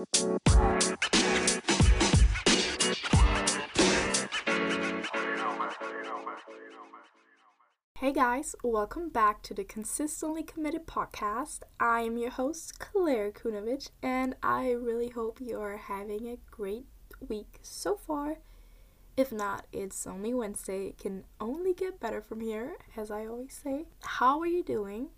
Hey guys, welcome back to the Consistently Committed podcast. I am your host, Claire Kunovich, and I really hope you are having a great week so far. If not, it's only Wednesday. It can only get better from here, as I always say. How are you doing?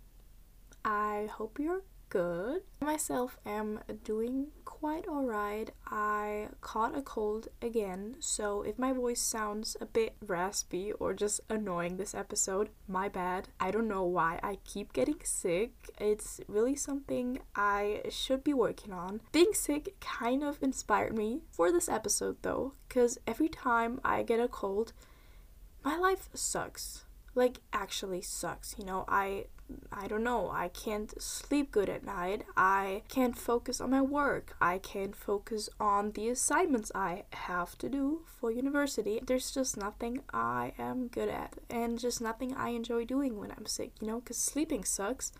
I hope you're good. I myself am doing quite alright. I caught a cold again, so if my voice sounds a bit raspy or just annoying this episode, my bad. I don't know why I keep getting sick. It's really something I should be working on. Being sick kind of inspired me for this episode though, because every time I get a cold, my life sucks. Like, actually sucks. You know, I I don't know, I can't sleep good at night. I can't focus on my work. I can't focus on the assignments I have to do for university. There's just nothing I am good at and just nothing I enjoy doing when I'm sick, you know, because sleeping sucks,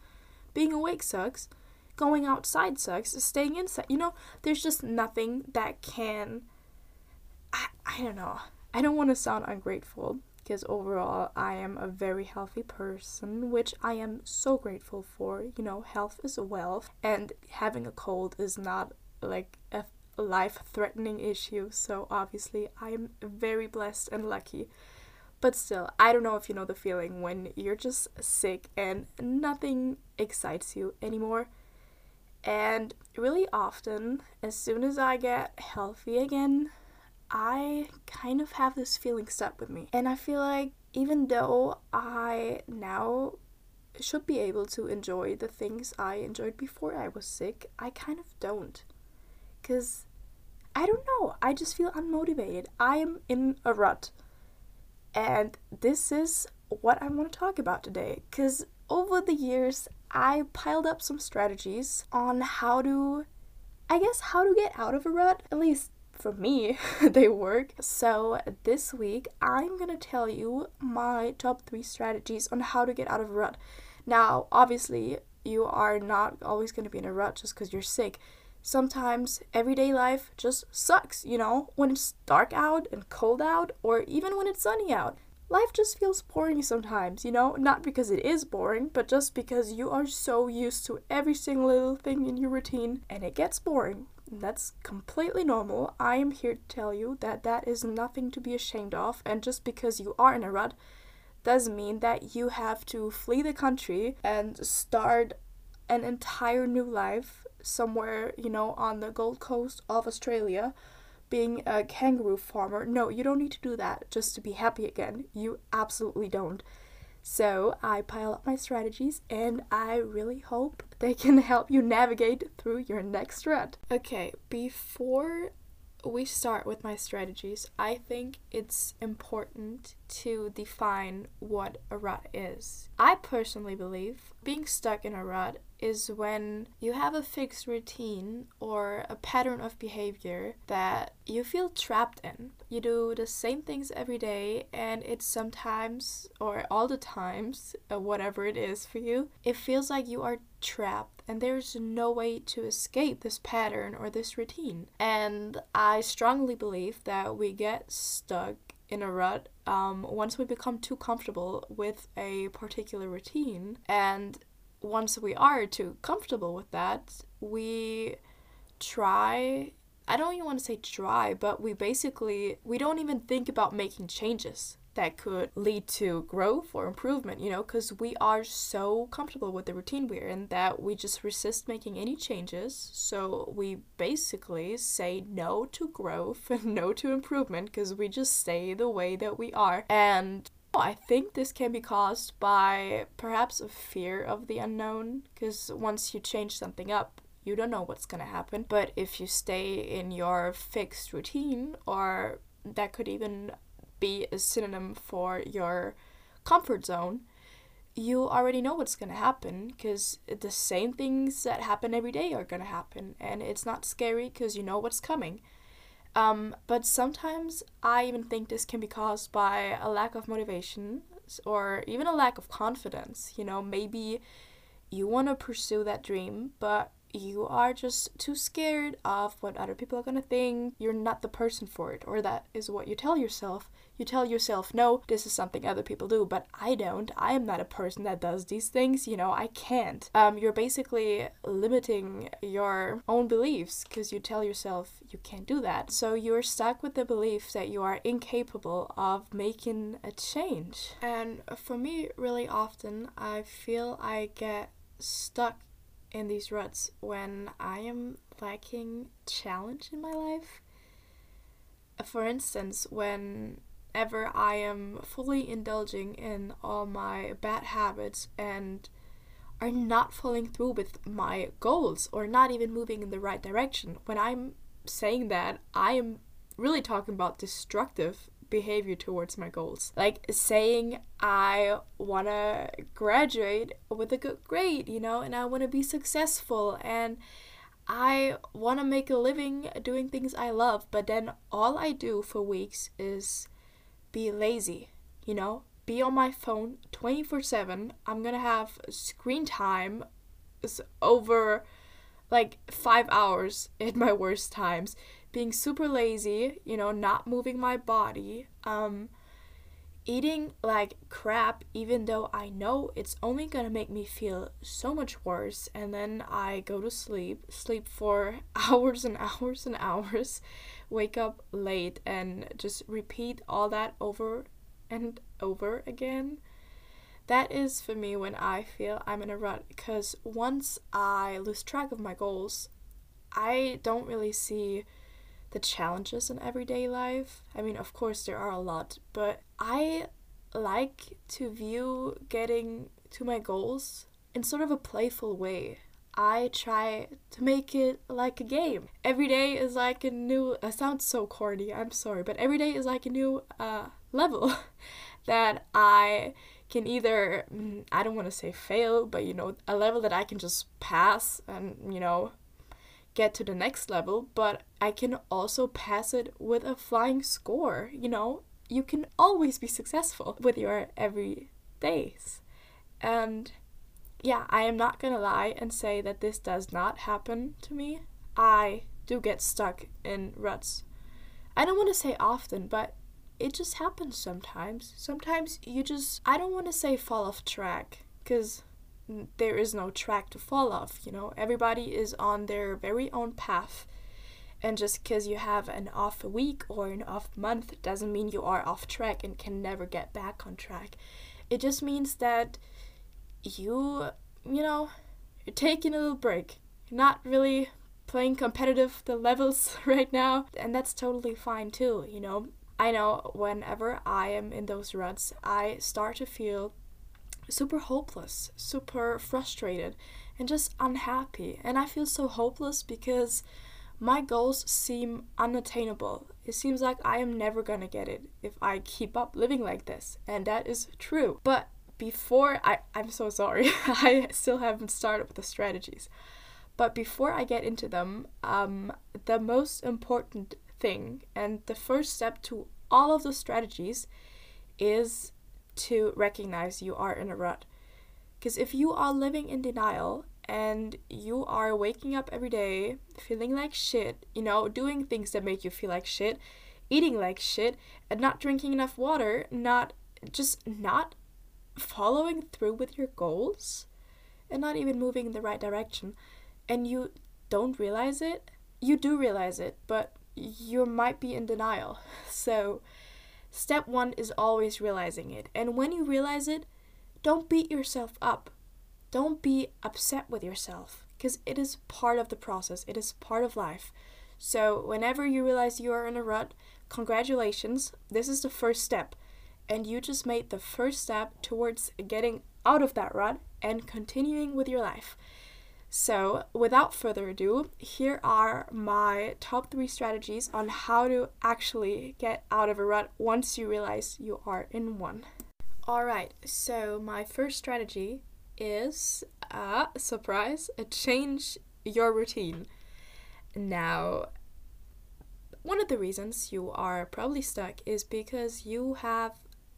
being awake sucks, going outside sucks, staying inside, you know, there's just nothing that can. I, I don't know. I don't want to sound ungrateful, because overall I am a very healthy person, which I am so grateful for. You know, health is wealth, and having a cold is not like a life threatening issue, so obviously I'm very blessed and lucky. But still, I don't know if you know the feeling when you're just sick and nothing excites you anymore. And really often, as soon as I get healthy again, I kind of have this feeling stuck with me. And I feel like even though I now should be able to enjoy the things I enjoyed before I was sick, I kind of don't. Because I don't know, I just feel unmotivated. I am in a rut. And this is what I want to talk about today. Because over the years, I piled up some strategies on how to, I guess, how to get out of a rut. At least for me, they work. So, this week, I'm gonna tell you my top three strategies on how to get out of a rut. Now, obviously, you are not always gonna be in a rut just because you're sick. Sometimes everyday life just sucks, you know, when it's dark out and cold out, or even when it's sunny out. Life just feels boring sometimes, you know, not because it is boring, but just because you are so used to every single little thing in your routine and it gets boring. That's completely normal. I am here to tell you that that is nothing to be ashamed of, and just because you are in a rut doesn't mean that you have to flee the country and start an entire new life somewhere, you know, on the Gold Coast of Australia being a kangaroo farmer. No, you don't need to do that just to be happy again. You absolutely don't. So I pile up my strategies and I really hope they can help you navigate through your next rut. Okay, before we start with my strategies, I think it's important to define what a rut is. I personally believe being stuck in a rut is when you have a fixed routine or a pattern of behavior that you feel trapped in. You do the same things every day, and it's sometimes or all the times, uh, whatever it is for you, it feels like you are trapped and there's no way to escape this pattern or this routine. And I strongly believe that we get stuck in a rut um, once we become too comfortable with a particular routine and once we are too comfortable with that, we try I don't even want to say try, but we basically we don't even think about making changes that could lead to growth or improvement, you know, because we are so comfortable with the routine we're in that we just resist making any changes. So we basically say no to growth and no to improvement because we just stay the way that we are. And I think this can be caused by perhaps a fear of the unknown, because once you change something up, you don't know what's gonna happen. But if you stay in your fixed routine, or that could even be a synonym for your comfort zone, you already know what's gonna happen because the same things that happen every day are gonna happen, and it's not scary because you know what's coming. Um, but sometimes I even think this can be caused by a lack of motivation or even a lack of confidence. You know, maybe you want to pursue that dream, but you are just too scared of what other people are gonna think. You're not the person for it, or that is what you tell yourself. You tell yourself, no, this is something other people do, but I don't. I am not a person that does these things. You know, I can't. Um, you're basically limiting your own beliefs because you tell yourself you can't do that. So you're stuck with the belief that you are incapable of making a change. And for me, really often, I feel I get stuck in these ruts when I am lacking challenge in my life. For instance, whenever I am fully indulging in all my bad habits and are not following through with my goals or not even moving in the right direction. When I'm saying that, I am really talking about destructive behavior towards my goals. Like saying I want to graduate with a good grade, you know, and I want to be successful and I want to make a living doing things I love, but then all I do for weeks is be lazy, you know? Be on my phone 24/7. I'm going to have screen time over like 5 hours at my worst times being super lazy, you know, not moving my body, um, eating like crap, even though I know it's only gonna make me feel so much worse. And then I go to sleep, sleep for hours and hours and hours, wake up late, and just repeat all that over and over again. That is for me when I feel I'm in a rut because once I lose track of my goals, I don't really see the challenges in everyday life. I mean, of course, there are a lot, but I like to view getting to my goals in sort of a playful way. I try to make it like a game. Every day is like a new. It sounds so corny. I'm sorry, but every day is like a new uh, level that I can either mm, I don't want to say fail, but you know a level that I can just pass and you know get to the next level, but I can also pass it with a flying score. You know, you can always be successful with your every days. And yeah, I am not gonna lie and say that this does not happen to me. I do get stuck in ruts. I don't want to say often, but it just happens sometimes. Sometimes you just, I don't want to say fall off track, because there is no track to fall off, you know. Everybody is on their very own path. And just because you have an off week or an off month doesn't mean you are off track and can never get back on track. It just means that you, you know, you're taking a little break. You're not really playing competitive the levels right now, and that's totally fine too, you know. I know whenever I am in those ruts, I start to feel super hopeless, super frustrated, and just unhappy. And I feel so hopeless because my goals seem unattainable. It seems like I am never gonna get it if I keep up living like this. And that is true. But before I, I'm so sorry, I still haven't started with the strategies. But before I get into them, um, the most important thing and the first step to all of the strategies is to recognize you are in a rut. Because if you are living in denial and you are waking up every day feeling like shit, you know, doing things that make you feel like shit, eating like shit, and not drinking enough water, not just not following through with your goals, and not even moving in the right direction, and you don't realize it, you do realize it, but you might be in denial. So, Step one is always realizing it. And when you realize it, don't beat yourself up. Don't be upset with yourself because it is part of the process, it is part of life. So, whenever you realize you are in a rut, congratulations, this is the first step. And you just made the first step towards getting out of that rut and continuing with your life. So, without further ado, here are my top three strategies on how to actually get out of a rut once you realize you are in one. Alright, so my first strategy is a surprise, a change your routine. Now, one of the reasons you are probably stuck is because you have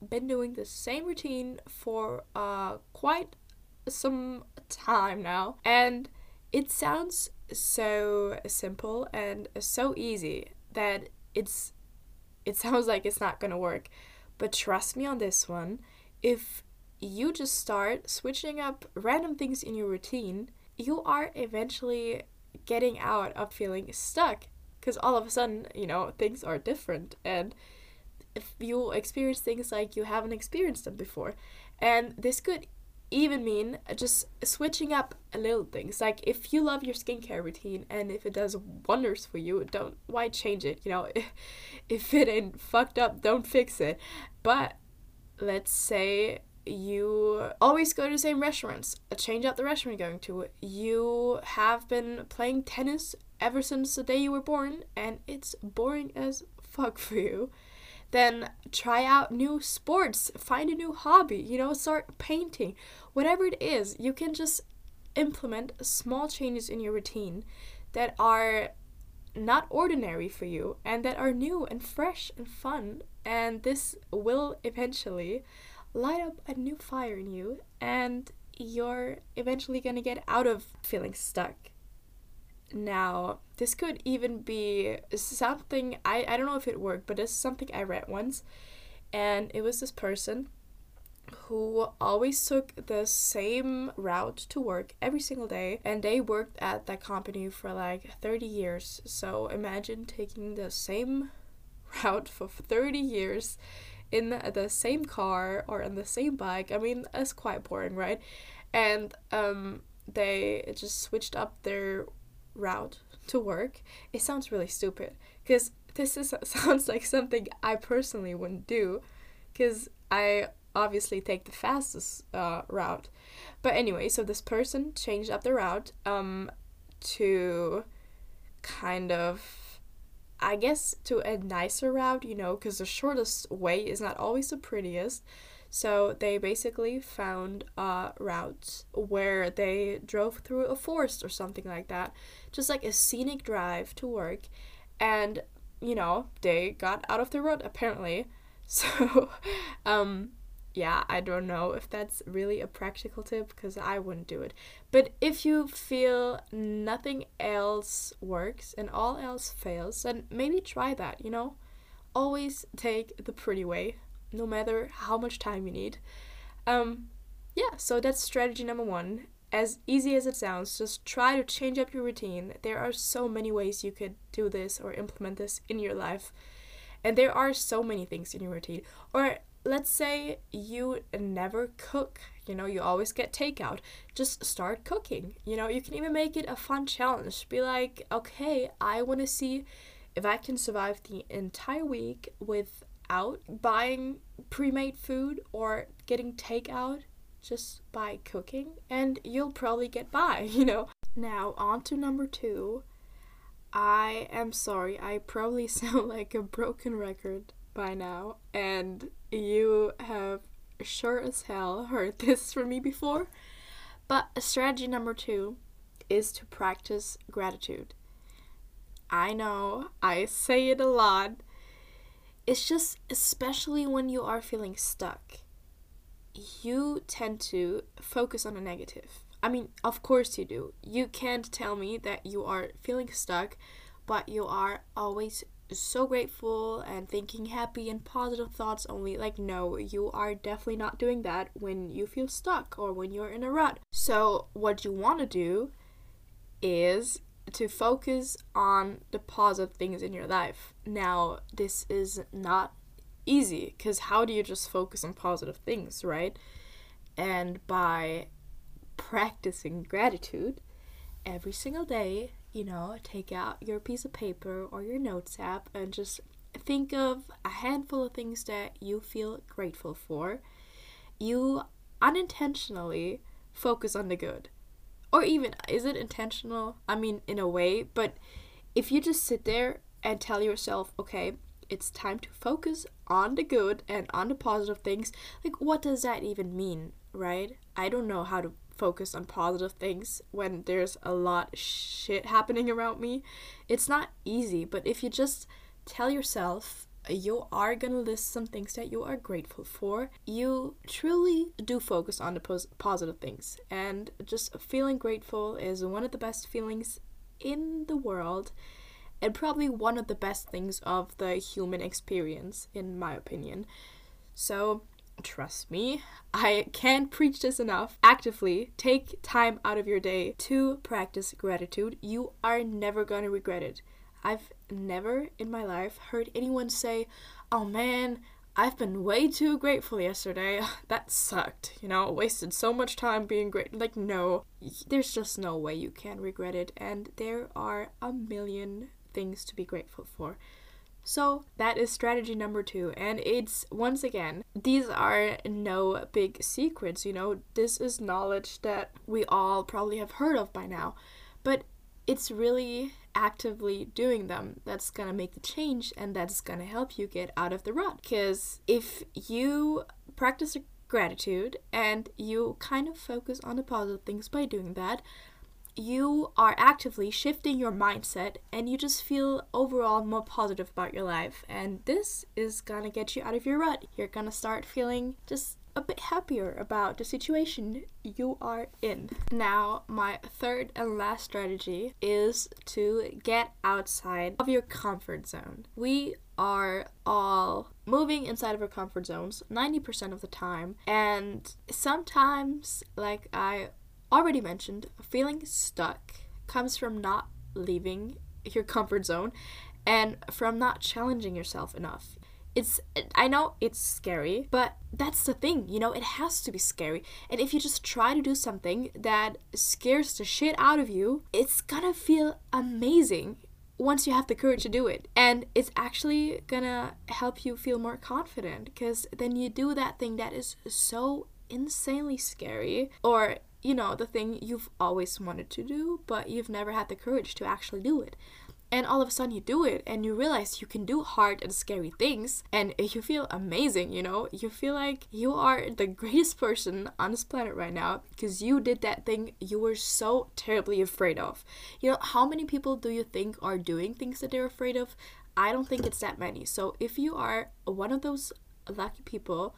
been doing the same routine for uh, quite some time now. And it sounds so simple and so easy that it's it sounds like it's not going to work. But trust me on this one, if you just start switching up random things in your routine, you are eventually getting out of feeling stuck because all of a sudden, you know, things are different and if you experience things like you haven't experienced them before. And this could even mean uh, just switching up a little things. Like if you love your skincare routine and if it does wonders for you, don't why change it? You know, if it ain't fucked up, don't fix it. But let's say you always go to the same restaurants, uh, change out the restaurant you're going to. You have been playing tennis ever since the day you were born and it's boring as fuck for you then try out new sports, find a new hobby, you know, start painting, whatever it is. You can just implement small changes in your routine that are not ordinary for you and that are new and fresh and fun. And this will eventually light up a new fire in you, and you're eventually gonna get out of feeling stuck now, this could even be something I, I don't know if it worked, but it's something I read once. And it was this person who always took the same route to work every single day and they worked at that company for like 30 years. So imagine taking the same route for 30 years in the same car or on the same bike. I mean, that's quite boring, right? And um they just switched up their route to work, it sounds really stupid because this is sounds like something I personally wouldn't do because I obviously take the fastest uh, route. But anyway, so this person changed up the route um, to kind of, I guess, to a nicer route, you know, because the shortest way is not always the prettiest. So they basically found uh, routes where they drove through a forest or something like that, just like a scenic drive to work. And, you know, they got out of the road apparently. So, um, yeah, I don't know if that's really a practical tip because I wouldn't do it. But if you feel nothing else works and all else fails, then maybe try that, you know? Always take the pretty way no matter how much time you need. Um, yeah, so that's strategy number one. As easy as it sounds, just try to change up your routine. There are so many ways you could do this or implement this in your life. And there are so many things in your routine. Or let's say you never cook, you know, you always get takeout. Just start cooking. You know, you can even make it a fun challenge. Be like, okay, I want to see if I can survive the entire week with out buying pre-made food or getting takeout just by cooking and you'll probably get by, you know. Now, on to number 2. I am sorry. I probably sound like a broken record by now and you have sure as hell heard this from me before. But strategy number 2 is to practice gratitude. I know I say it a lot, it's just especially when you are feeling stuck you tend to focus on the negative i mean of course you do you can't tell me that you are feeling stuck but you are always so grateful and thinking happy and positive thoughts only. Like, no, you are definitely not doing that when you feel stuck or when you're in a rut. So, what you want to do is to focus on the positive things in your life. Now, this is not easy because how do you just focus on positive things, right? And by practicing gratitude every single day, you know, take out your piece of paper or your notes app and just think of a handful of things that you feel grateful for. You unintentionally focus on the good or even is it intentional? I mean in a way but if you just sit there and tell yourself okay it's time to focus on the good and on the positive things like what does that even mean right? I don't know how to focus on positive things when there's a lot shit happening around me. It's not easy but if you just tell yourself you are gonna list some things that you are grateful for. You truly do focus on the pos- positive things, and just feeling grateful is one of the best feelings in the world, and probably one of the best things of the human experience, in my opinion. So, trust me, I can't preach this enough. Actively take time out of your day to practice gratitude. You are never gonna regret it. I've never in my life heard anyone say, oh man, I've been way too grateful yesterday. That sucked. You know, wasted so much time being great. Like, no, there's just no way you can regret it. And there are a million things to be grateful for. So that is strategy number two. And it's once again, these are no big secrets, you know, this is knowledge that we all probably have heard of by now. But it's really actively doing them that's gonna make the change and that's gonna help you get out of the rut. Because if you practice gratitude and you kind of focus on the positive things by doing that, you are actively shifting your mindset and you just feel overall more positive about your life. And this is gonna get you out of your rut. You're gonna start feeling just a bit happier about the situation you are in. Now, my third and last strategy is to get outside of your comfort zone. We are all moving inside of our comfort zones 90% of the time, and sometimes, like I already mentioned, feeling stuck comes from not leaving your comfort zone and from not challenging yourself enough. It's I know it's scary, but that's the thing, you know, it has to be scary. And if you just try to do something that scares the shit out of you, it's gonna feel amazing once you have the courage to do it. And it's actually gonna help you feel more confident because then you do that thing that is so insanely scary or you know, the thing you've always wanted to do, but you've never had the courage to actually do it. And all of a sudden you do it and you realize you can do hard and scary things and you feel amazing, you know? You feel like you are the greatest person on this planet right now because you did that thing you were so terribly afraid of. You know, how many people do you think are doing things that they're afraid of? I don't think it's that many. So if you are one of those lucky people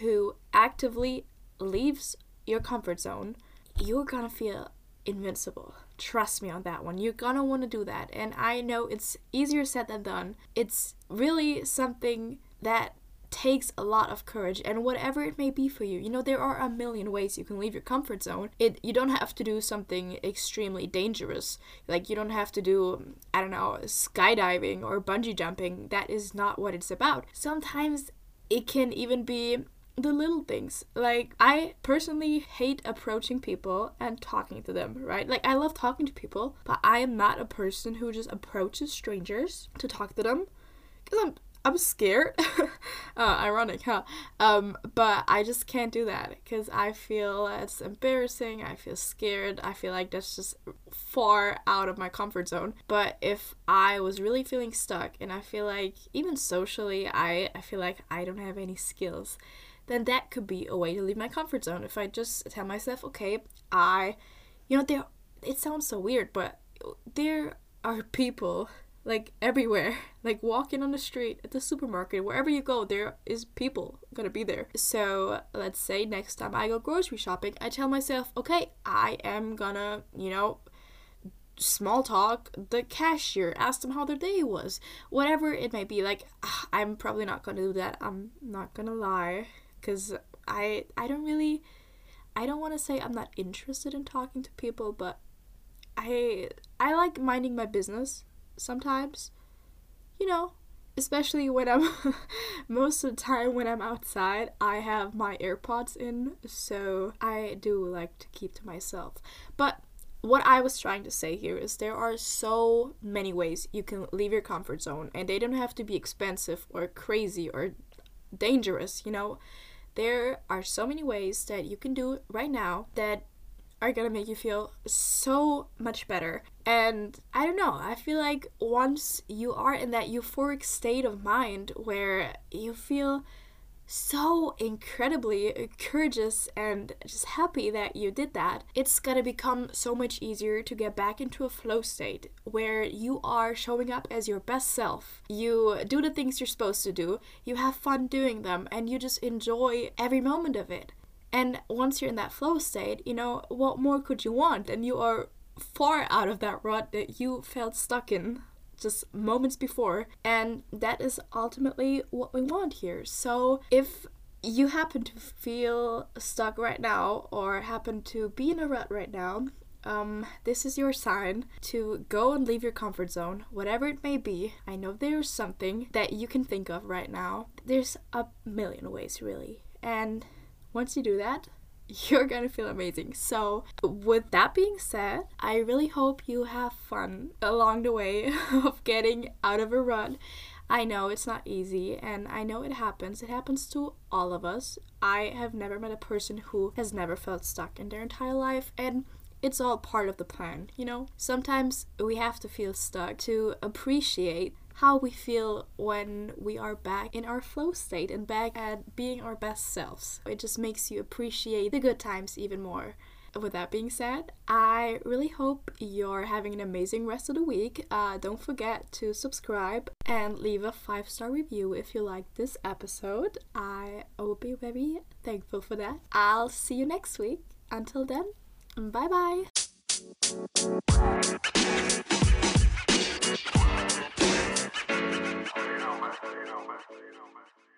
who actively leaves your comfort zone, you're gonna feel invincible. Trust me on that one. You're gonna want to do that. And I know it's easier said than done. It's really something that takes a lot of courage and whatever it may be for you you know there are a million ways you can leave your comfort zone it you don't have to do something extremely dangerous like you don't have to do i don't know skydiving or bungee jumping that is not what it's about sometimes it can even be the little things. Like, I personally hate approaching people and talking to them, right? Like, I love talking to people, but I am not a person who just approaches strangers to talk to them because I'm I'm scared. uh, ironic, huh? Um, but I just can't do that because I feel it's embarrassing. I feel scared. I feel like that's just far out of my comfort zone. But if I was really feeling stuck and I feel like even socially, I, I feel like I don't have any skills then that could be a way to leave my comfort zone. If I just tell myself, okay, I, you know, there, it sounds so weird, but there are people like everywhere, like walking on the street, at the supermarket, wherever you go, there is people gonna be there. So let's say next time I go grocery shopping, I tell myself, okay, I am gonna, you know, small talk the cashier ask them how their day was whatever it may be like ah, i'm probably not gonna do that i'm not gonna lie because I I don't really I don't want to say I'm not interested in talking to people, but I I like minding my business sometimes. You know, especially when I'm most of the time when I'm outside, I have my AirPods in, so I do like to keep to myself. But what I was trying to say here is there are so many ways you can leave your comfort zone, and they don't have to be expensive or crazy or dangerous, you know there are so many ways that you can do right now that are gonna make you feel so much better. And I don't know, I feel like once you are in that euphoric state of mind where you feel so incredibly courageous and just happy that you did that, it's gonna become so much easier to get back into a flow state where you are showing up as your best self. You do the things you're supposed to do, you have fun doing them, and you just enjoy every moment of it. And once you're in that flow state, you know, what more could you want? And you are far out of that rut that you felt stuck in just moments before. And that is ultimately what we want here. So if you happen to feel stuck right now or happen to be in a rut right now, um, this is your sign to go and leave your comfort zone, whatever it may be. I know there's something that you can think of right now. There's a million ways, really. And once you do that, you're gonna feel amazing. So, with that being said, I really hope you have fun along the way of getting out of a rut. I know it's not easy, and I know it happens. It happens to all of us. I have never met a person who has never felt stuck in their entire life, and it's all part of the plan, you know? Sometimes we have to feel stuck to appreciate how we feel when we are back in our flow state and back at being our best selves. It just makes you appreciate the good times even more. With that being said, I really hope you're having an amazing rest of the week. Uh, don't forget to subscribe and leave a five star review if you like this episode. I will be very thankful for that. I'll see you next week. Until then, bye bye. más, más, más, más.